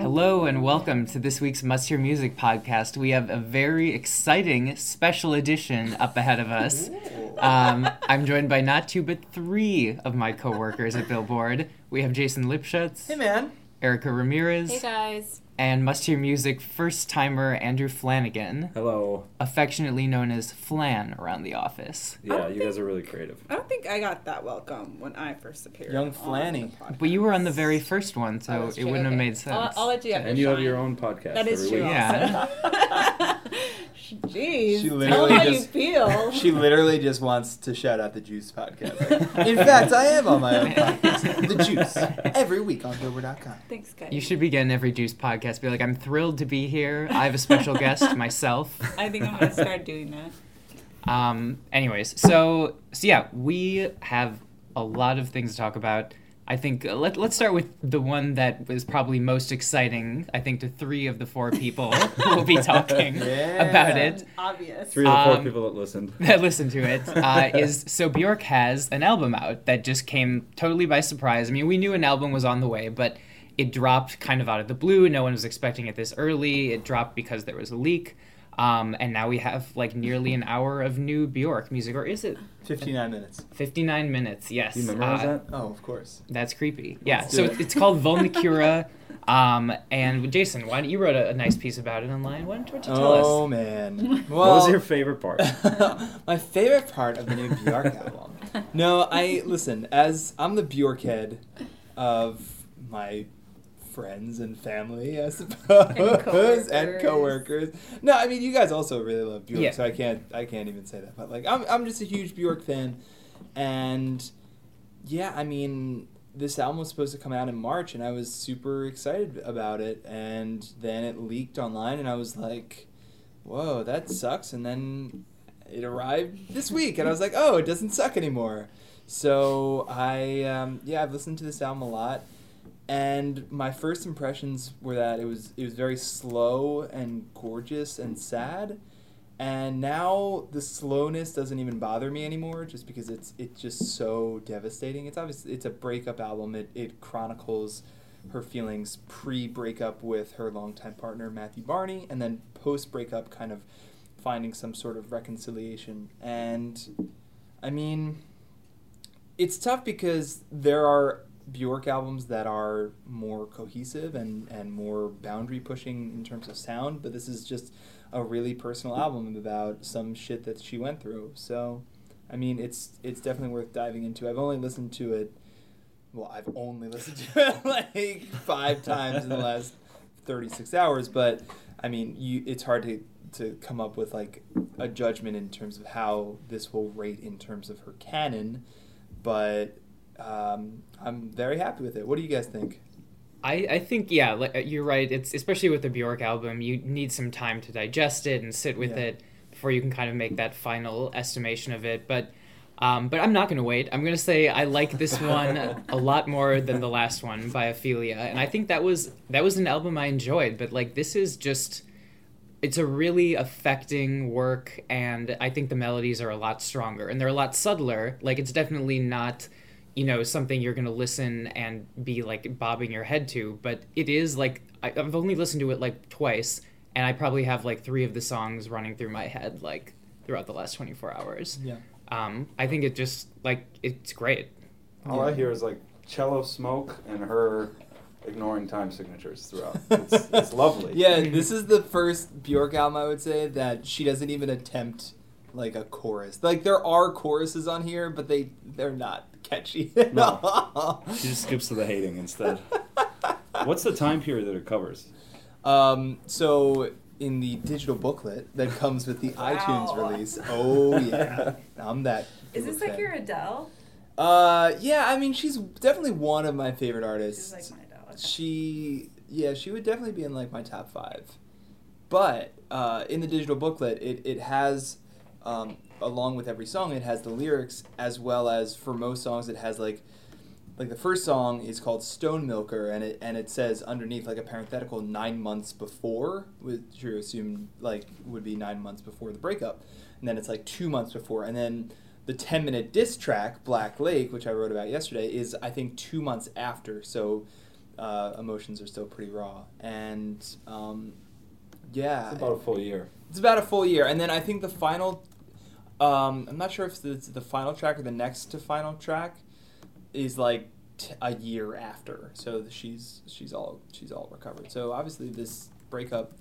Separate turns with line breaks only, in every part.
Hello and welcome to this week's Must Hear Music podcast. We have a very exciting special edition up ahead of us. Um, I'm joined by not two but three of my coworkers at Billboard. We have Jason Lipschutz.
Hey, man.
Erica Ramirez.
Hey guys.
And Must Hear Music first timer Andrew Flanagan.
Hello.
Affectionately known as Flan around the office.
Yeah, you guys are really creative.
I don't think I got that welcome when I first appeared.
Young
on
Flanny.
the.
But you were on the very first one, so it
true.
wouldn't have made sense.
I'll, I'll let you have
And
your
you have your own podcast
That is
every
true.
week.
Yeah.
Jeez.
She
tell
literally
them how
just-
you feel.
She literally just wants to shout out the Juice podcast. Like, In fact, I am on my own podcast, The Juice, every week on Billboard.com.
Thanks, guys.
You should begin every Juice podcast. Be like, I'm thrilled to be here. I have a special guest myself.
I think I'm gonna start doing that.
Um, anyways, so so yeah, we have a lot of things to talk about. I think uh, let let's start with the one that was probably most exciting. I think to three of the four people who will be talking
Yeah.
about it
Obvious.
Three of the four
Um,
people that listened.
that listen to it uh, is so Bjork has an album out that just came totally by surprise. I mean, we knew an album was on the way, but it dropped kind of out of the blue. No one was expecting it this early. It dropped because there was a leak. Um, and now we have like nearly an hour of new Bjork music, or is it
59 minutes.
59 minutes? Yes.
You memorize
Uh,
that?
Oh, of course.
That's creepy. Yeah.
Let's
So
it.
it's called Vulnicura. Um, and Jason, why don't you wrote a, a nice piece about it online? Why don't, why don't you tell
Oh,
us?
Oh, man. Well,
What was your favorite part?
my favorite part of the new Bjork album. No, I listen. As I'm the Bjork head of my friends and family, I suppose, and
coworkers.
coworkers. No, I mean you guys also really love Bjork,
Yeah.
so I can't I can't even say that. But like I'm I'm just a huge Bjork fan, and yeah, I mean this album was supposed to come out in March, and I was super excited about it, and then it leaked online, and I was like, whoa, that sucks, and then it arrived this week, and I was like, oh, it doesn't suck anymore. So I um, yeah, I've listened to this album a lot and my first impressions were that it was it was very slow and gorgeous and mm-hmm. sad. And now the slowness doesn't even bother me anymore just because it's it's just so devastating. It's obviously it's a breakup album. It, it chronicles her feelings pre-breakup with her longtime partner matthew barney and then post-breakup kind of finding some sort of reconciliation. And i mean it's tough because there are Bjork albums that are more cohesive and, and more boundary pushing in terms of sound, but this is just a really personal album about some shit that she went through. So, I mean, it's it's definitely worth diving into. I've only listened to it. Well, I've only listened to it like five times in the last thirty six hours, but I mean, you it's hard to to come up with like a judgment in terms of how this will rate in terms of her canon, but um, I'm very happy with it. What do you guys think?
I, I think yeah, like, uh, you're right. It's especially with the Bjork album, you need some time to digest it and sit with
Yeah.
it before you can kind of make that final estimation of it. But um, but I'm not going to wait. I'm going to say I like this one a lot more than the last one Biophilia, and I think that was that was an album I enjoyed. But like this is just it's a really affecting work and i think the melodies are a lot stronger and they're a lot subtler like it's definitely not you know something you're going to listen and be like bobbing your head to but it is like I- i've only listened to it like twice and i probably have like three of the songs running through my head like throughout the last 24 hours
Yeah.
um, I think it just like it's great.
All I hear is like cello smoke and her ignoring time signatures throughout. It's, it's lovely.
Yeah, this is the first Bjork album I would say that she doesn't even attempt like a chorus. Like there are choruses on here, but they they're not catchy at
No.
all.
She just skips to the hating instead. What's the time period that it covers?
Um, so in the digital booklet that comes with the iTunes release, oh yeah, I'm that.
Is this
fan.
like your Adele?
Uh, yeah, I mean she's definitely one of my favorite artists.
This is like my Adele. okay.
She, yeah, she would definitely be in like my top five. But uh, in the digital booklet, it, it has, um, along with every song, it has the lyrics as well as for most songs, it has like, like the first song is called Stone Milker, and it and it says underneath like a parenthetical nine months before, which you assume like would be nine months before the breakup, and then it's like two months before, and then the 10 minute diss track black lake which i wrote about yesterday is i think two months after. So uh, emotions are still pretty raw. And um, yeah.
It's about a full year.
it's about a full year. And then i think the final um, i'm not sure if it's the final track or the next to final track is like t- a year after. So she's she's all she's all recovered. So obviously this breakup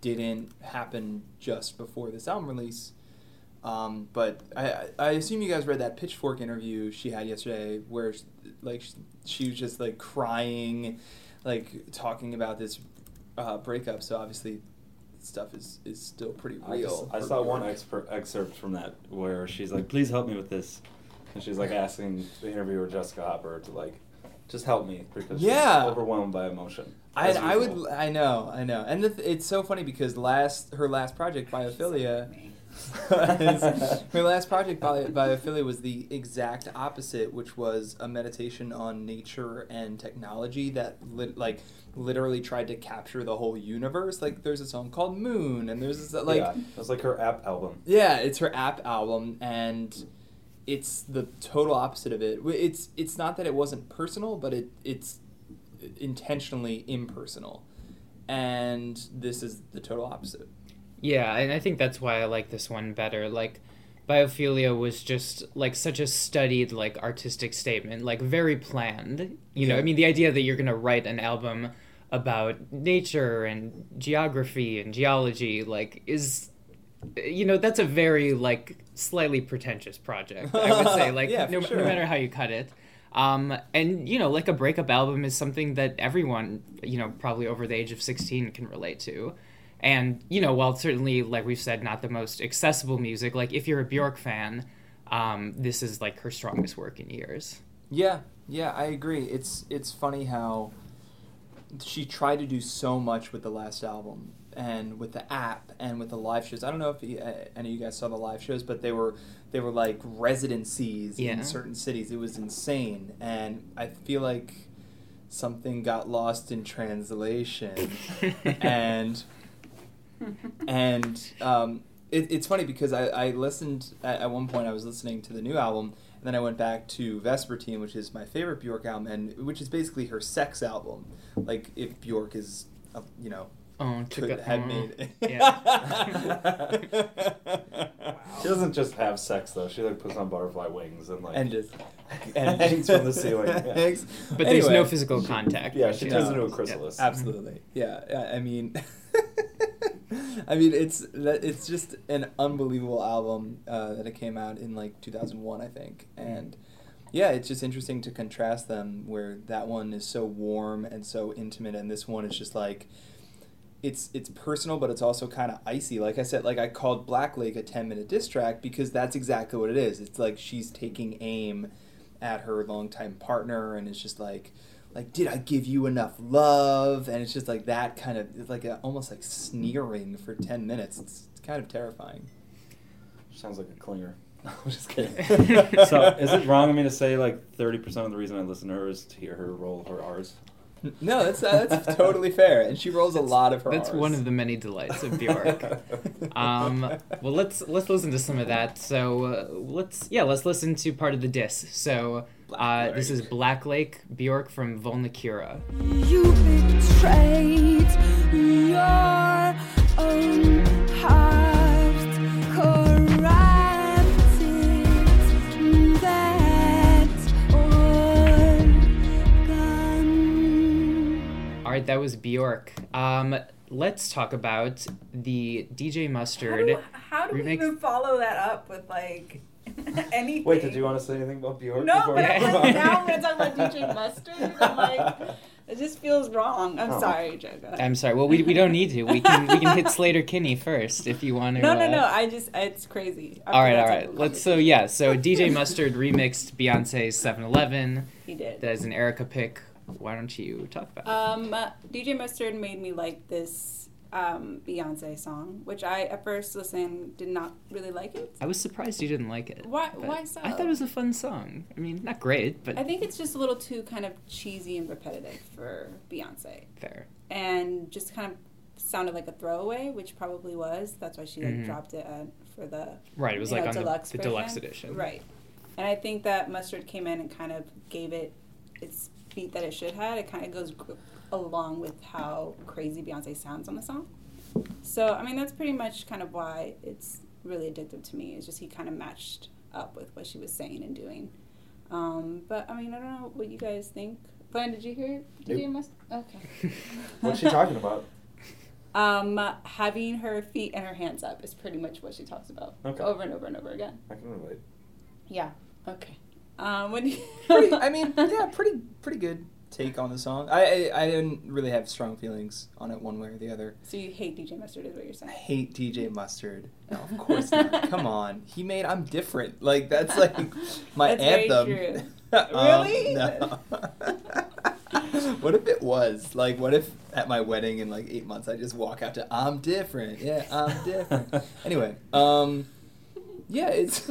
didn't happen just before this album release. Um, but I, I assume you guys read that Pitchfork interview she had yesterday, where she, like she was just like crying, like talking about this uh, breakup. So obviously, stuff is is still pretty
I, just,
real.
I saw one
Bjork.
expert excerpt from that where she's like, "Please help me with this," and she's like asking the interviewer Jessica Hopper to like, "Just help me," because
Yeah.
she's overwhelmed by emotion.
I, I would. I know I know and the, th- it's so funny because last her last project Biophilia her last project by, by Biophilia was the exact opposite which was a meditation on nature and technology that lit, like literally tried to capture the whole universe like there's a song called Moon and there's this, uh, like
yeah, was like her app album.
yeah, it's her app album, and it's the total opposite of it. It's it's not that it wasn't personal, but it it's intentionally impersonal, and this is the total opposite.
Yeah, and I think that's why I like this one better. Like, Biophilia was just like such a studied, like artistic statement, like very planned. You know,
Yeah.
I mean, the idea that you're gonna write an album about nature and geography and geology, like, is, you know, that's a very like slightly pretentious project. I would say, like,
Yeah,
no,
sure.
no matter how you cut it. Um, and you know, like a breakup album is something that everyone, you know, probably over the age of sixteen can relate to. And you know, while certainly, like we've said, not the most accessible music, like if you're a Bjork fan, um, this is like her strongest work in years.
Yeah, yeah, I agree. It's it's funny how she tried to do so much with the last album and with the app and with the live shows. I don't know if you, uh, any of you guys saw the live shows, but they were they were like residencies
Yeah.
in certain cities. It was insane, and I feel like something got lost in translation, and and um, it, it's funny because I, I listened at, at one point I was listening to the new album and then I went back to Vespertine which is my favorite Bjork album and which is basically her sex album like if Bjork is a, you know
Oh,
could
took a-
had
oh,
made
She doesn't just have sex though. She like puts on butterfly wings and like
and just
hangs from the ceiling. Yeah.
Hangs-
But there's no physical contact.
Yeah, she
No.
turns into a chrysalis.
Absolutely. Yeah. I- I mean, I mean, it's that it's just an unbelievable album uh, that it came out in like 2001, I think, and yeah, it's just interesting to contrast them, where that one is so warm and so intimate, and this one is just like. It's it's personal, but it's also kind of icy. Like I said, like I called Black Lake a ten minute diss track because that's exactly what it is. It's like she's taking aim at her longtime partner, and it's just like, like did I give you enough love? And it's just like that kind of it's like a, almost like sneering for ten minutes. It's, it's kind of terrifying.
Sounds like a clinger. I'm just kidding. so, is it wrong of me to say like 30% of the reason I listen to her is to hear her roll her R's?
No, that's uh, that's totally fair, and she rolls a lot of her.
That's
Rs.
one of the many delights of Bjork. um, well, let's let's listen to some of that. So uh, let's yeah, let's listen to part of the diss. So uh, this is Blacklake Bjork from Vulnicura.
You betrayed your own heart, corrupted that organ.
All right, that was Bjork. Um, let's talk about the DJ Mustard.
How do, how do we even follow that up with like? anything?
Wait, did you want to say anything about Bjork?
No,
before
but I'm like, now we're gonna talk about DJ Mustard. I'm like, it just feels wrong. I'm
Oh.
sorry, Joga.
I'm sorry. Well, we, we don't need to. We can we can hit Sleater Kinney first if you want to.
No, no,
uh,
no. I just it's crazy. After
All right,
that
all
type
right.
of
Let's. So yeah. So DJ Mustard remixed Beyonce's 7-Eleven.
he did.
That is an Erica pick. Why don't you talk about? it?
Um, DJ Mustard made me like this um, Beyonce song, which I at first listened did not really like it.
I was surprised you didn't like it.
Why? Why so?
I thought it was a fun song. I mean, not great, but
I think it's just a little too kind of cheesy and repetitive for Beyonce,
fair.
and just kind of sounded like a throwaway, which probably was. That's why she like
Mhm.
dropped it uh, for the
Right. It was like
know,
on
deluxe
the deluxe edition.
Right. And I think that Mustard came in and kind of gave it its beat that it should have. It kind of goes along with how crazy Beyonce sounds on the song. So, I mean, that's pretty much kind of why it's really addictive to me. It's just he kind of matched up with what she was saying and doing. Um, but, I mean, I don't know what you guys think. Glenn, did you hear DJ
Nope.
Mustard? Okay.
What's she talking about?
Um, having her feet and her hands up is pretty much what she talks about
Okay.
over and over and over again.
I can relate.
Yeah. Okay. Um, do you?
pretty, I mean, yeah, pretty pretty good take on the song. I, I I didn't really have strong feelings on it one way or the other.
So you hate DJ Mustard, is what you're saying?
I hate DJ Mustard. No, of course not. Come on, he made "I'm Different." Like that's like my
That's very
anthem.
true.
Um,
Really?
no. what if it was like? What if at my wedding in like eight months I just walk out to "I'm different"? Yeah, I'm different. anyway, um, yeah, it's.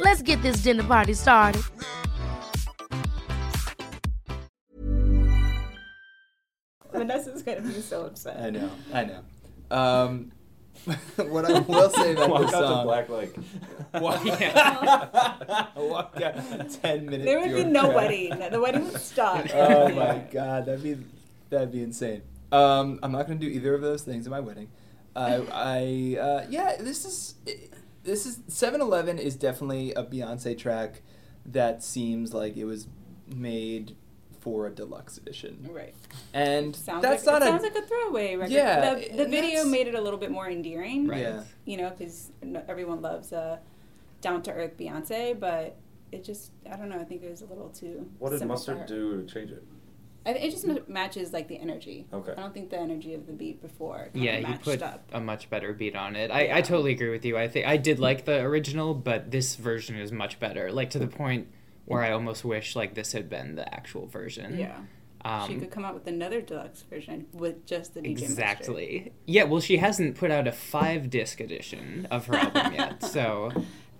Let's get this dinner party started.
Vanessa's gonna be so
I know, I know. Um, what I will say about
Walk
this
out to
song.
Black Lake.
Walk, walk out ten minutes.
There would be no wedding. The wedding would stop.
Oh my god, that'd be that'd be insane. Um, I'm not gonna do either of those things at my wedding. I, I uh, yeah, this is this is 7-Eleven is definitely a Beyonce track that seems like it was made for a deluxe edition,
Right.
and
Sounds
that's
like,
not
it
a
sounds like a throwaway record.
Yeah,
The, the video
that's-
made it a little bit more endearing.
Right.
yeah.
You know, because everyone loves uh, down to earth Beyonce, but it just I don't know. I think it was a little too.
What did
simple for
Mustard do to change it?
I, it just ma- matches like the energy.
Okay.
I don't think the energy of the beat before. kinda
Yeah, you put
up.
a much better beat on it. I,
Yeah.
I totally agree with you. I think I did like the original, but this version is much better. Like to the point where I almost wish like this had been the actual version.
Yeah.
Um,
she could come out with another deluxe version with just the DJ Mustard.
exactly. Yeah. Well, she hasn't put out a five disc edition of her album yet, so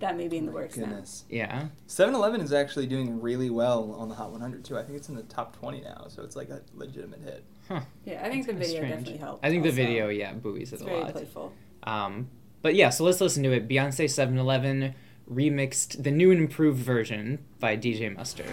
That may be in the works now.
Yeah.
7-Eleven is actually doing really well on the Hot 100 too. I think it's in the top 20 now, so it's like a legitimate hit.
Yeah, I think the
Kinda
video
strange.
definitely helped.
I think the video, yeah, buoys it
It's
a
very
lot.
playful.
Um, but yeah, so let's listen to it. Beyonce 7-Eleven remixed the new and improved version by DJ Mustard.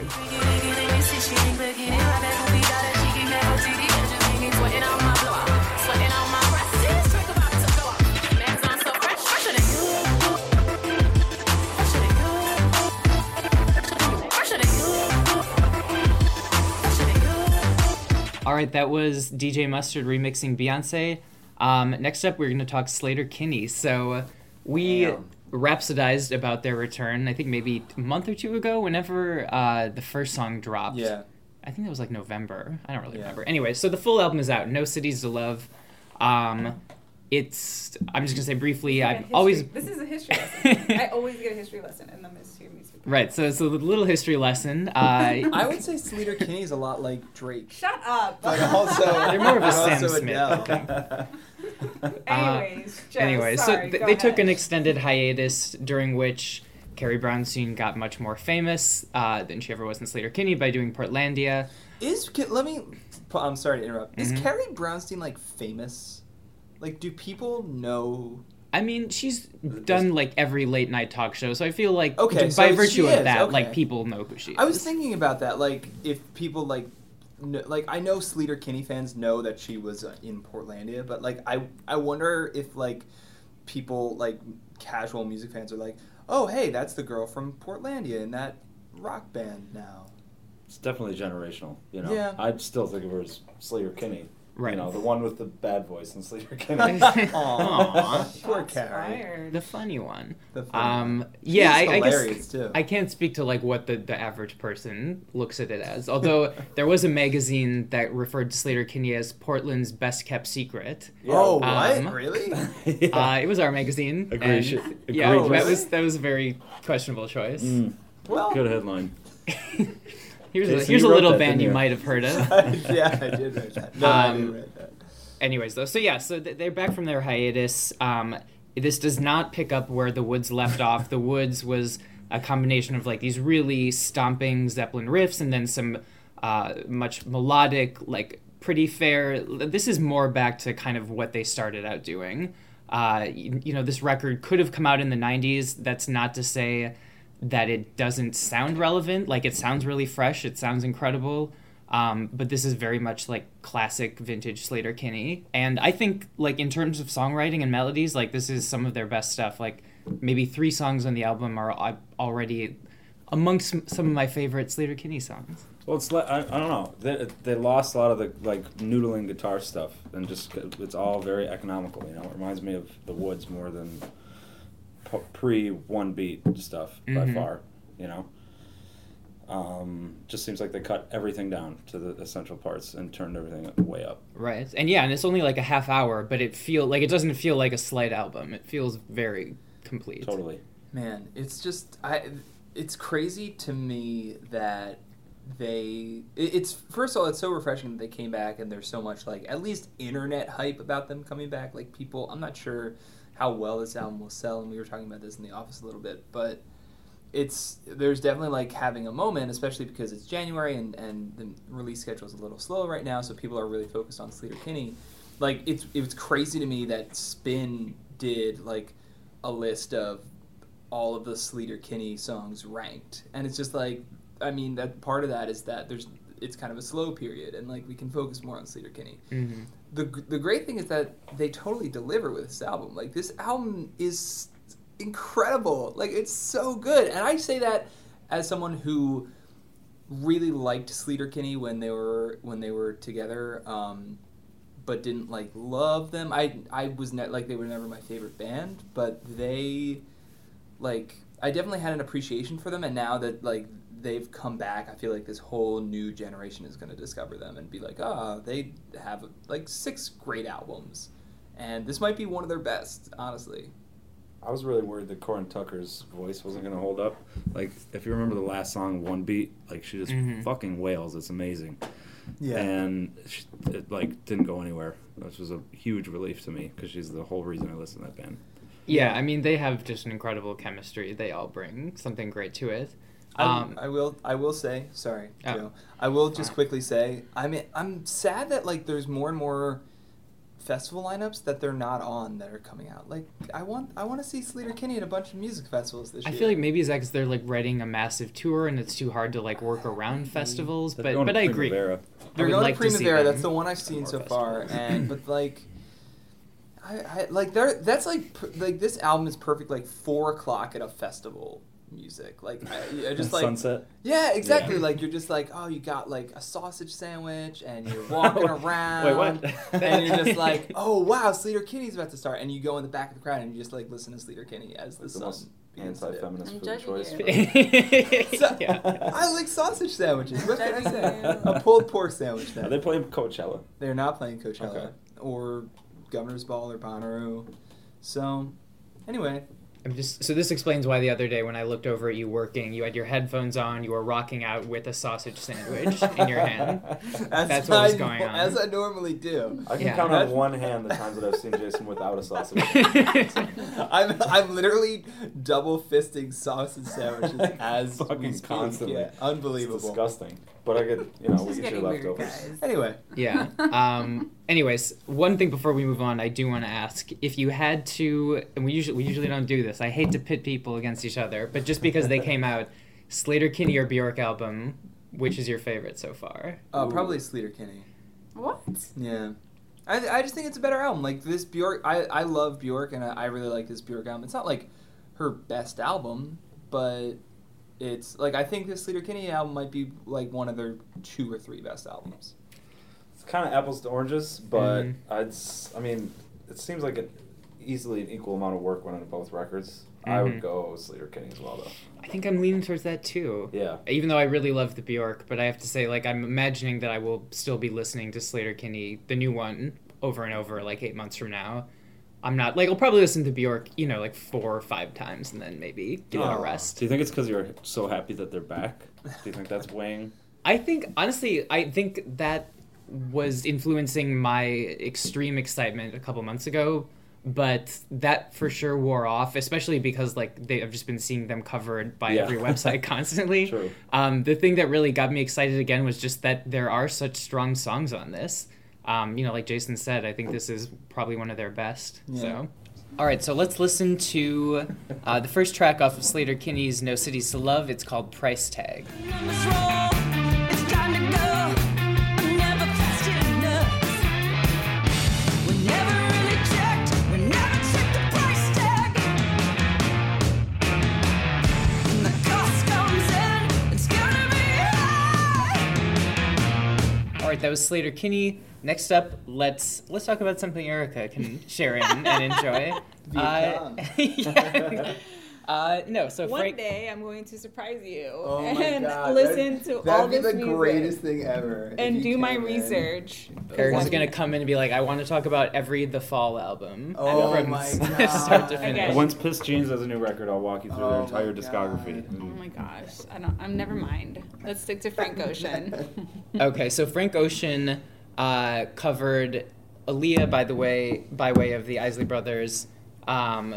Right, that was DJ Mustard remixing Beyonce. Um, next up, we're going to talk Sleater Kinney. So we
Damn.
rhapsodized about their return. I think maybe a month or two ago, whenever uh, the first song dropped.
Yeah.
I think that was like November. I don't really
Yeah.
remember. Anyway, so the full album is out. No Cities to Love. Um, it's I'm just gonna say briefly.
Like a
I've always
This is a history lesson. I always get a history lesson in the Mystery of Music.
Right. So it's a little history lesson. Uh,
I would say Sleater Kinney is a lot like Drake.
Shut up.
But also,
They're more of a Sam Smith, I
Adele.
Anyways, Joe,
anyway,
sorry,
so th-
go
they took an extended hiatus during which Carrie Brownstein got much more famous uh, than she ever was in Sleater Kinney by doing Portlandia.
Is let me. I'm sorry to interrupt. Is
Mhm.
Carrie Brownstein like famous? Like, do people know?
I mean, she's done like every late night talk show, so I feel like
Okay,
by
so
virtue of
is,
that, like people know who she is.
I was thinking about that. Like, if people like, kn- like I know Sleater Kinney fans know that she was uh, in Portlandia, but like I, I wonder if like people like casual music fans are like, oh hey, that's the girl from Portlandia in that rock band now.
It's definitely generational. You know,
Yeah.
I'd still think of her as Sleater Kinney.
Right.
You know, the one with the bad voice in Sleater Kinney.
Aw, poor
Shots
Carrie.
fired.
the funny one.
The funny
Um,
one.
yeah,
She's
I, I guess
too.
I can't speak to like what the, the average person looks at it as. Although there was a magazine that referred to Sleater Kinney as Portland's best kept secret.
Oh,
Um,
what? Really?
Uh, it was our magazine.
Agree-
and-
should-
yeah,
agree
that
with-
was that was a very questionable choice.
Mm,
well,
good headline.
Here's a, here's a little band you might have heard of.
yeah, I did read that. No, I did
Um,
read that.
Anyways, though, so yeah, so th- they're back from their hiatus. Um, this does not pick up where the Woods left off. The Woods was a combination of like these really stomping Zeppelin riffs and then some uh, much melodic, like pretty fair. This is more back to kind of what they started out doing. Uh, you, you know, this record could have come out in the 90s. That's not to say that it doesn't sound relevant. Like, it sounds really fresh, it sounds incredible. Um, but this is very much like classic vintage Sleater Kinney. And I think, like, in terms of songwriting and melodies, like, this is some of their best stuff. Like, maybe three songs on the album are already amongst some of my favorite Sleater Kinney songs.
Well, it's I, I don't know. They, they lost a lot of the like noodling guitar stuff, and just it's all very economical. You know, it reminds me of the Woods more than pre one beat stuff by
Mhm.
far. You know, um, just seems like they cut everything down to the essential parts and turned everything way up.
Right. And yeah, and it's only like a half hour, but it feel like it doesn't feel like a slight album. It feels very complete.
Totally.
Man, it's just I. It's crazy to me that they. It's first of all, it's so refreshing that they came back, and there's so much like at least internet hype about them coming back. Like people, I'm not sure how well this album will sell, and we were talking about this in the office a little bit, but it's there's definitely like having a moment, especially because it's January and and the release schedule is a little slow right now, so people are really focused on Sleater Kinney. Like it's it was crazy to me that Spin did like a list of all of the Sleater Kinney songs ranked, and it's just like I mean that part of that is that there's it's kind of a slow period, and like we can focus more on Sleater Kinney.
Hmm
the the great thing is that they totally deliver with this album. Like this album is incredible. Like it's so good, and I say that as someone who really liked Sleater Kinney when they were when they were together, um, but didn't like love them. I I was ne- like they were never my favorite band, but they like I definitely had an appreciation for them, and now that like they've come back, I feel like this whole new generation is going to discover them and be like, ah, they have like six great albums, and this might be one of their best, honestly.
I was really worried that Corin Tucker's voice wasn't going to hold up. Like, if you remember the last song, One Beat, like she just
Mhm.
fucking wails. It's amazing.
Yeah.
And she, it like didn't go anywhere, which was a huge relief to me because she's the whole reason I listen to that band.
Yeah, I mean they have just an incredible chemistry. They all bring something great to it. Um,
I, I will. I will say. Sorry,
Oh.
Joe. I will just quickly say. I mean, I'm sad that like there's more and more festival lineups that they're not on that are coming out. Like I want. I want to see Sleater Kinney at a bunch of music festivals this
I
year.
I feel like maybe it's because they're like writing a massive tour and it's too hard to like work around festivals.
They're
But
going
but
to
I agree.
Primavera.
They're
would
going
like
to
to see
Primavera.
them
That's the one I've seen
more
so far, and but like. I, I like there. That's like like this album is perfect. Like four o'clock at a festival music. Like I, I just like
Sunset.
Yeah, exactly.
Yeah.
Like you're just like, oh, you got like a sausage sandwich, and you're walking around.
Wait, what?
and you're just like, oh wow, Sleater Kinney's about to start, and you go in the back of the crowd and you just like listen to Sleater Kinney as the,
the
sun
most anti-feminist
I'm
food choice.
you.
So-
yeah.
I like sausage sandwiches. What can I say? A pulled pork sandwich. Then
Are they playing Coachella?
they're not playing Coachella
Okay.
or Governor's Ball or Bonnaroo. So, anyway,
I'm just so this explains why the other day when I looked over at you working, you had your headphones on, you were rocking out with a sausage sandwich in your hand.
as
That's what was
I
going on.
As I normally do.
I can
Yeah.
count on one hand the times that I've seen Jason without a sausage.
I'm I'm literally double fisting sausage sandwiches as we
Fucking
speak.
constantly.
Yeah, unbelievable.
It's disgusting. But I get, you know,
This
we
is
get your
getting weird,
leftovers.
Anyway,
yeah. Um, anyways, one thing before we move on, I do want to ask if you had to, and we usually we usually don't do this. I hate to pit people against each other, but just because they came out, Sleater Kinney or Bjork album, which is your favorite so far?
uh, probably Sleater Kinney.
What?
Yeah. I, I just think it's a better album. Like this Bjork, I, I love Bjork and I, I really like this Bjork album. It's not like her best album, but it's like I think this Sleater Kinney album might be like one of their two or three best albums.
It's kind of apples to oranges, but
Mhm.
I'd, s- I mean, it seems like an easily an equal amount of work went into both records. I would
Mhm.
go Sleater Kinney as well, though.
I think I'm leaning towards that too.
Yeah.
Even though I really love the Bjork, but I have to say, like, I'm imagining that I will still be listening to Sleater Kinney, the new one, over and over, like eight months from now. I'm not like I'll probably listen to Bjork, you know, like four or five times, and then maybe give it a rest.
Do you think it's because you're so happy that they're back? Do you think that's weighing?
I think honestly, I think that was influencing my extreme excitement a couple months ago, but that for sure wore off, especially because like they I've just been seeing them covered by
Yeah.
every website constantly.
True.
Um, the thing that really got me excited again was just that there are such strong songs on this. Um, you know, like Jason said, I think this is probably one of their best.
Yeah.
So. All right, so let's listen to uh, the first track off of Sleater Kinney's No Cities to Love. It's called Price Tag. Right, that was Sleater Kinney. Next up, let's let's talk about something Erica can share in and enjoy. Uh, yeah. Uh, no, so
One
Frank.
day I'm going to surprise you
Oh
and
god!
listen to all
that'd be
this
the
music
greatest thing ever.
and do my
in.
research.
Erica's
Exactly.
gonna come in and be like, "I want to talk about every The Fall album."
Oh
from
my
start
God.
to finish.
Okay.
Once Pissed Jeans has a new record, I'll walk you through their
Oh
entire discography.
God.
Oh my gosh, I don't. I'm never mind. Let's stick to Frank Ocean.
Okay, so Frank Ocean uh, covered Aaliyah, by the way, by way of the Isley Brothers. Um,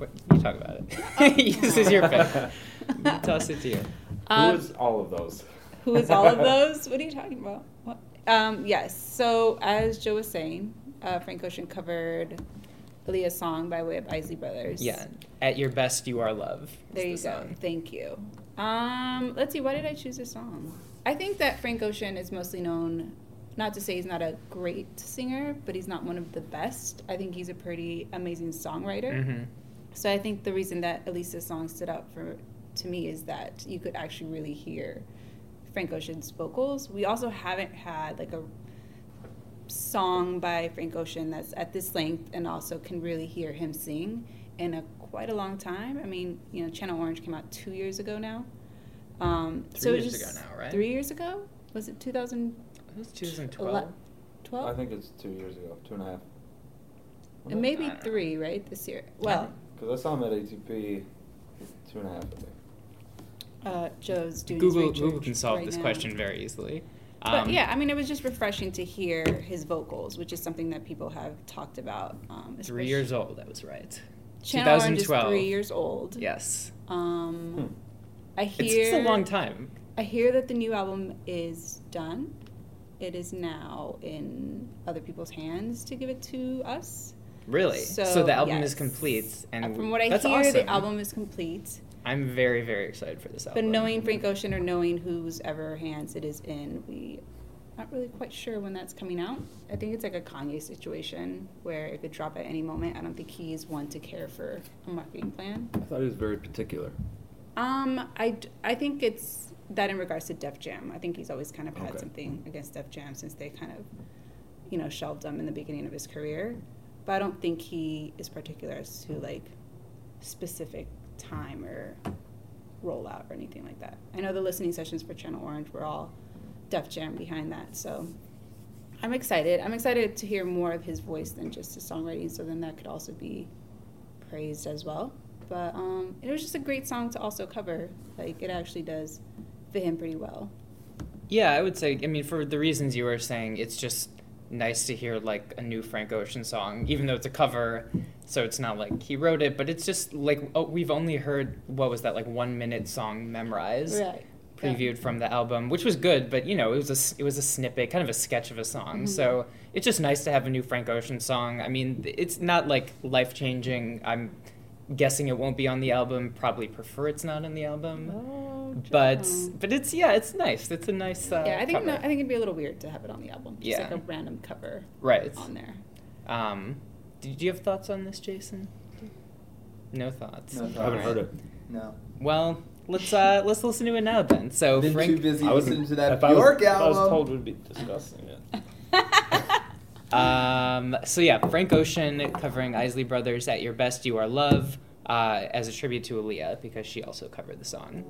what, you talk about it. this is your pick. Toss it to you.
Who
Um,
is all of those?
Who is all of those? What are you talking about? What? Um, yes. So as Joe was saying, uh, Frank Ocean covered Aaliyah's song by way of Isley Brothers.
Yeah, at your best, you are love. is
There
the
you go.
song.
Thank you. Um, let's see. Why did I choose this song? I think that Frank Ocean is mostly known, not to say he's not a great singer, but he's not one of the best. I think he's a pretty amazing songwriter.
Mhm.
So I think the reason that Aaliyah's song stood out for to me is that you could actually really hear Frank Ocean's vocals. We also haven't had like a song by Frank Ocean that's at this length and also can really hear him sing in a quite a long time. I mean, you know, Channel Orange came out two years ago now. Um, so
Three
it's
years
just
ago now, right?
Three years ago? Was it 2012?
It was 2012. 12?
I think it's two years ago, two and a half.
And maybe three, right? This year. Well,
Because I saw him at ATP two and a half, I think.
uh, Joe's doing
Google
his
Google can solve
right
this
now.
question very easily.
But
Um,
yeah, I mean, it was just refreshing to hear his vocals, which is something that people have talked about. Um,
three years old. That was right.
Channel Orange is
2012.
three years old.
Yes.
Um, I
It's,
hear
it's a long time.
I hear that the new album is done. It is now in other people's hands to give it to us.
Really?
So,
the album is complete, and
Uh, from what I
that's
hear,
awesome.
the album is complete.
I'm very very excited for this album.
But knowing Frank Ocean or knowing whose ever hands it is in, we not really quite sure when that's coming out. I think it's like a Kanye situation where it could drop at any moment. I don't think he is one to care for a marketing plan.
I thought he was very particular.
Um, I, d- I think it's that in regards to Def Jam. I think he's always kind of had
Okay.
something against Def Jam since they kind of, you know, shelved him in the beginning of his career. But I don't think he is particular as to like specific time or rollout or anything like that. I know the listening sessions for Channel Orange were all Def Jam behind that, so I'm excited. I'm excited to hear more of his voice than just his songwriting. So then that could also be praised as well. But um, it was just a great song to also cover. Like it actually does fit him pretty well.
Yeah, I would say. I mean, for the reasons you were saying, it's just nice to hear like a new Frank Ocean song, even though it's a cover. So it's not like he wrote it, but it's just like oh, we've only heard what was that like one minute song memorized.
Right.
Previewed from the album, which was good, but you know it was a it was a snippet, kind of a sketch of a song.
Mhm.
So it's just nice to have a new Frank Ocean song. I mean, it's not like life changing. I'm guessing it won't be on the album. Probably prefer it's not on the album. but but it's yeah, it's nice. It's a nice. Uh,
yeah, I think
cover.
no, I think it'd be a little weird to have it on the album. Just
Yeah.
like a random cover
Right.
on there.
Um, did you have thoughts on this, Jason? No thoughts.
No thoughts.
I haven't heard it.
No.
Well, let's uh let's listen to it now then. So
Been
Frank,
too busy
I was-
listening to that
if I was-
Bjork
if I was told we'd be discussing it.
Um, so yeah, Frank Ocean covering Isley Brothers at Your Best You Are Love, uh, as a tribute to Aaliyah because she also covered the song.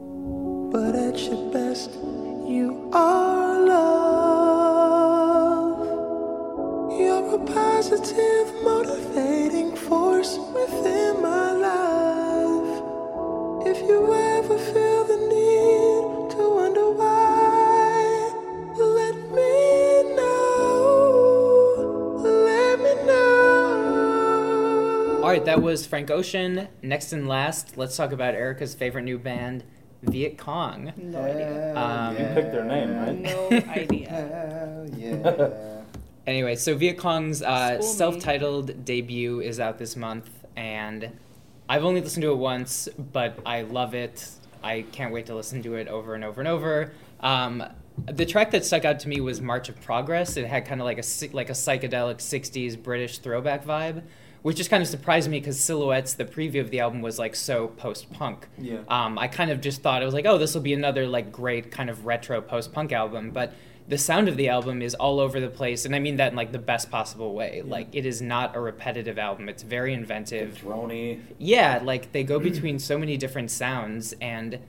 But at your best, you are love. You're a positive, motivating force within my life. If you ever feel the need
right, that was Frank Ocean. Next and last, let's talk about Erica's favorite new band, Viet Cong.
No idea.
Um,
You picked their name, right?
No idea.
Yeah.
Anyway, so Viet Cong's uh, self-titled debut is out this month, and I've only listened to it once, but I love it. I can't wait to listen to it over and over and over. Um, the track that stuck out to me was March of Progress. It had kind of like a like a psychedelic '60s British throwback vibe, which just kind of surprised me because Silhouettes, the preview of the album, was like so post-punk.
Yeah.
Um, I kind of just thought it was like, oh, this will be another like great kind of retro post-punk album, but the sound of the album is all over the place, and I mean that in like the best possible way. Like it is not a repetitive album; it's very inventive.
Droney.
Yeah, like they go between so many different sounds, and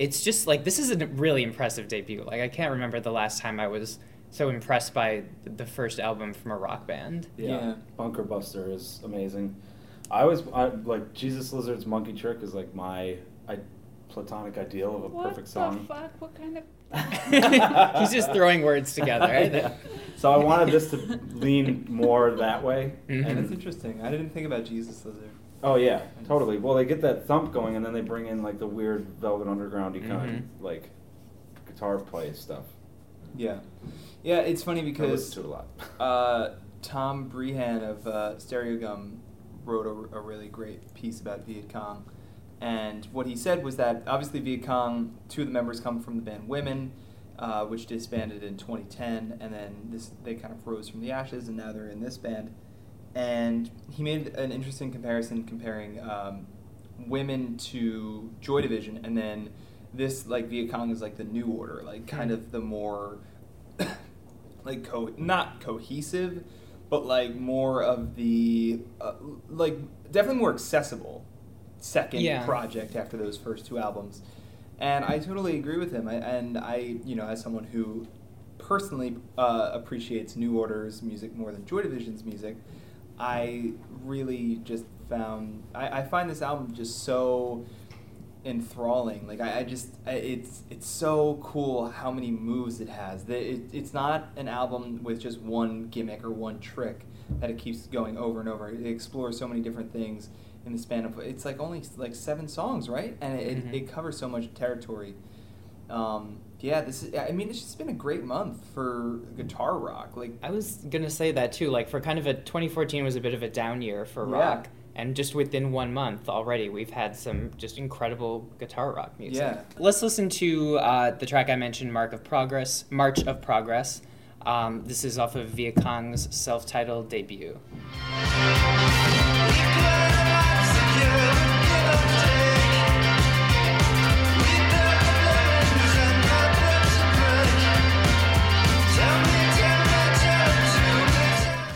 it's just like this is a really impressive debut. Like I can't remember the last time I was so impressed by the first album from a rock band.
Yeah.
Yeah.
Bunker Buster is amazing. I was I, like Jesus Lizard's Monkey Trick is like my I, platonic ideal of a
What
perfect
the
song.
fuck? What kind of?
He's just throwing words together. Right?
Yeah. So I wanted this to lean more that way.
Mhm.
And it's interesting. I didn't think about Jesus Lizard.
Oh yeah, totally. Well, they get that thump going, and then they bring in like the weird Velvet Underground kind
Mhm.
of like guitar play stuff.
Yeah. Yeah, it's funny
I
because
listen to it a lot.
uh, Tom Breihan of uh, Stereogum wrote a, a really great piece about Viet Cong. And what he said was that obviously Viet Cong, two of the members come from the band Women, uh, which disbanded in 2010, and then this they kind of rose from the ashes, and now they're in this band. And he made an interesting comparison comparing um, Women to Joy Division, and then this like Viet Cong is like the new order, like kind of the more like co- not cohesive, but like more of the uh, like definitely more accessible second
Yeah.
project after those first two albums. And I totally agree with him. I, and I, you know, as someone who personally uh, appreciates New Order's music more than Joy Division's music, I really just found I, I find this album just so enthralling. Like I, I just I, it's it's so cool how many moves it has. That it, it's not an album with just one gimmick or one trick that it keeps going over and over. It explores so many different things in the span of it's like only like seven songs, right? And it,
Mhm.
it, covers so much territory. Um, yeah, this is. I mean, it's just been a great month for guitar rock. Like
I was gonna say that too. Like for kind of a 2014 was a bit of a down year for
Yeah.
Rock, and just within one month already, we've had some just incredible guitar rock music.
Yeah.
Let's listen to uh, the track I mentioned, "Mark of Progress," "March of Progress." Um, this is off of Viet Cong's self-titled debut.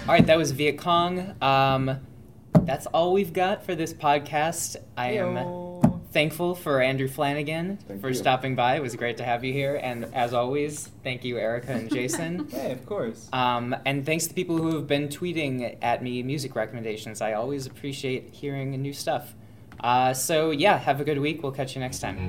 All right, that was Viet Cong. Um, that's all we've got for this podcast. I am thankful for Andrew Flanagan
Thank
for
you.
stopping by. It was great to have you here. And as always, thank you, Erica and Jason.
Hey, of course.
Um, and thanks to people who have been tweeting at me music recommendations. I always appreciate hearing new stuff. Uh, so, yeah, have a good week. We'll catch you next time.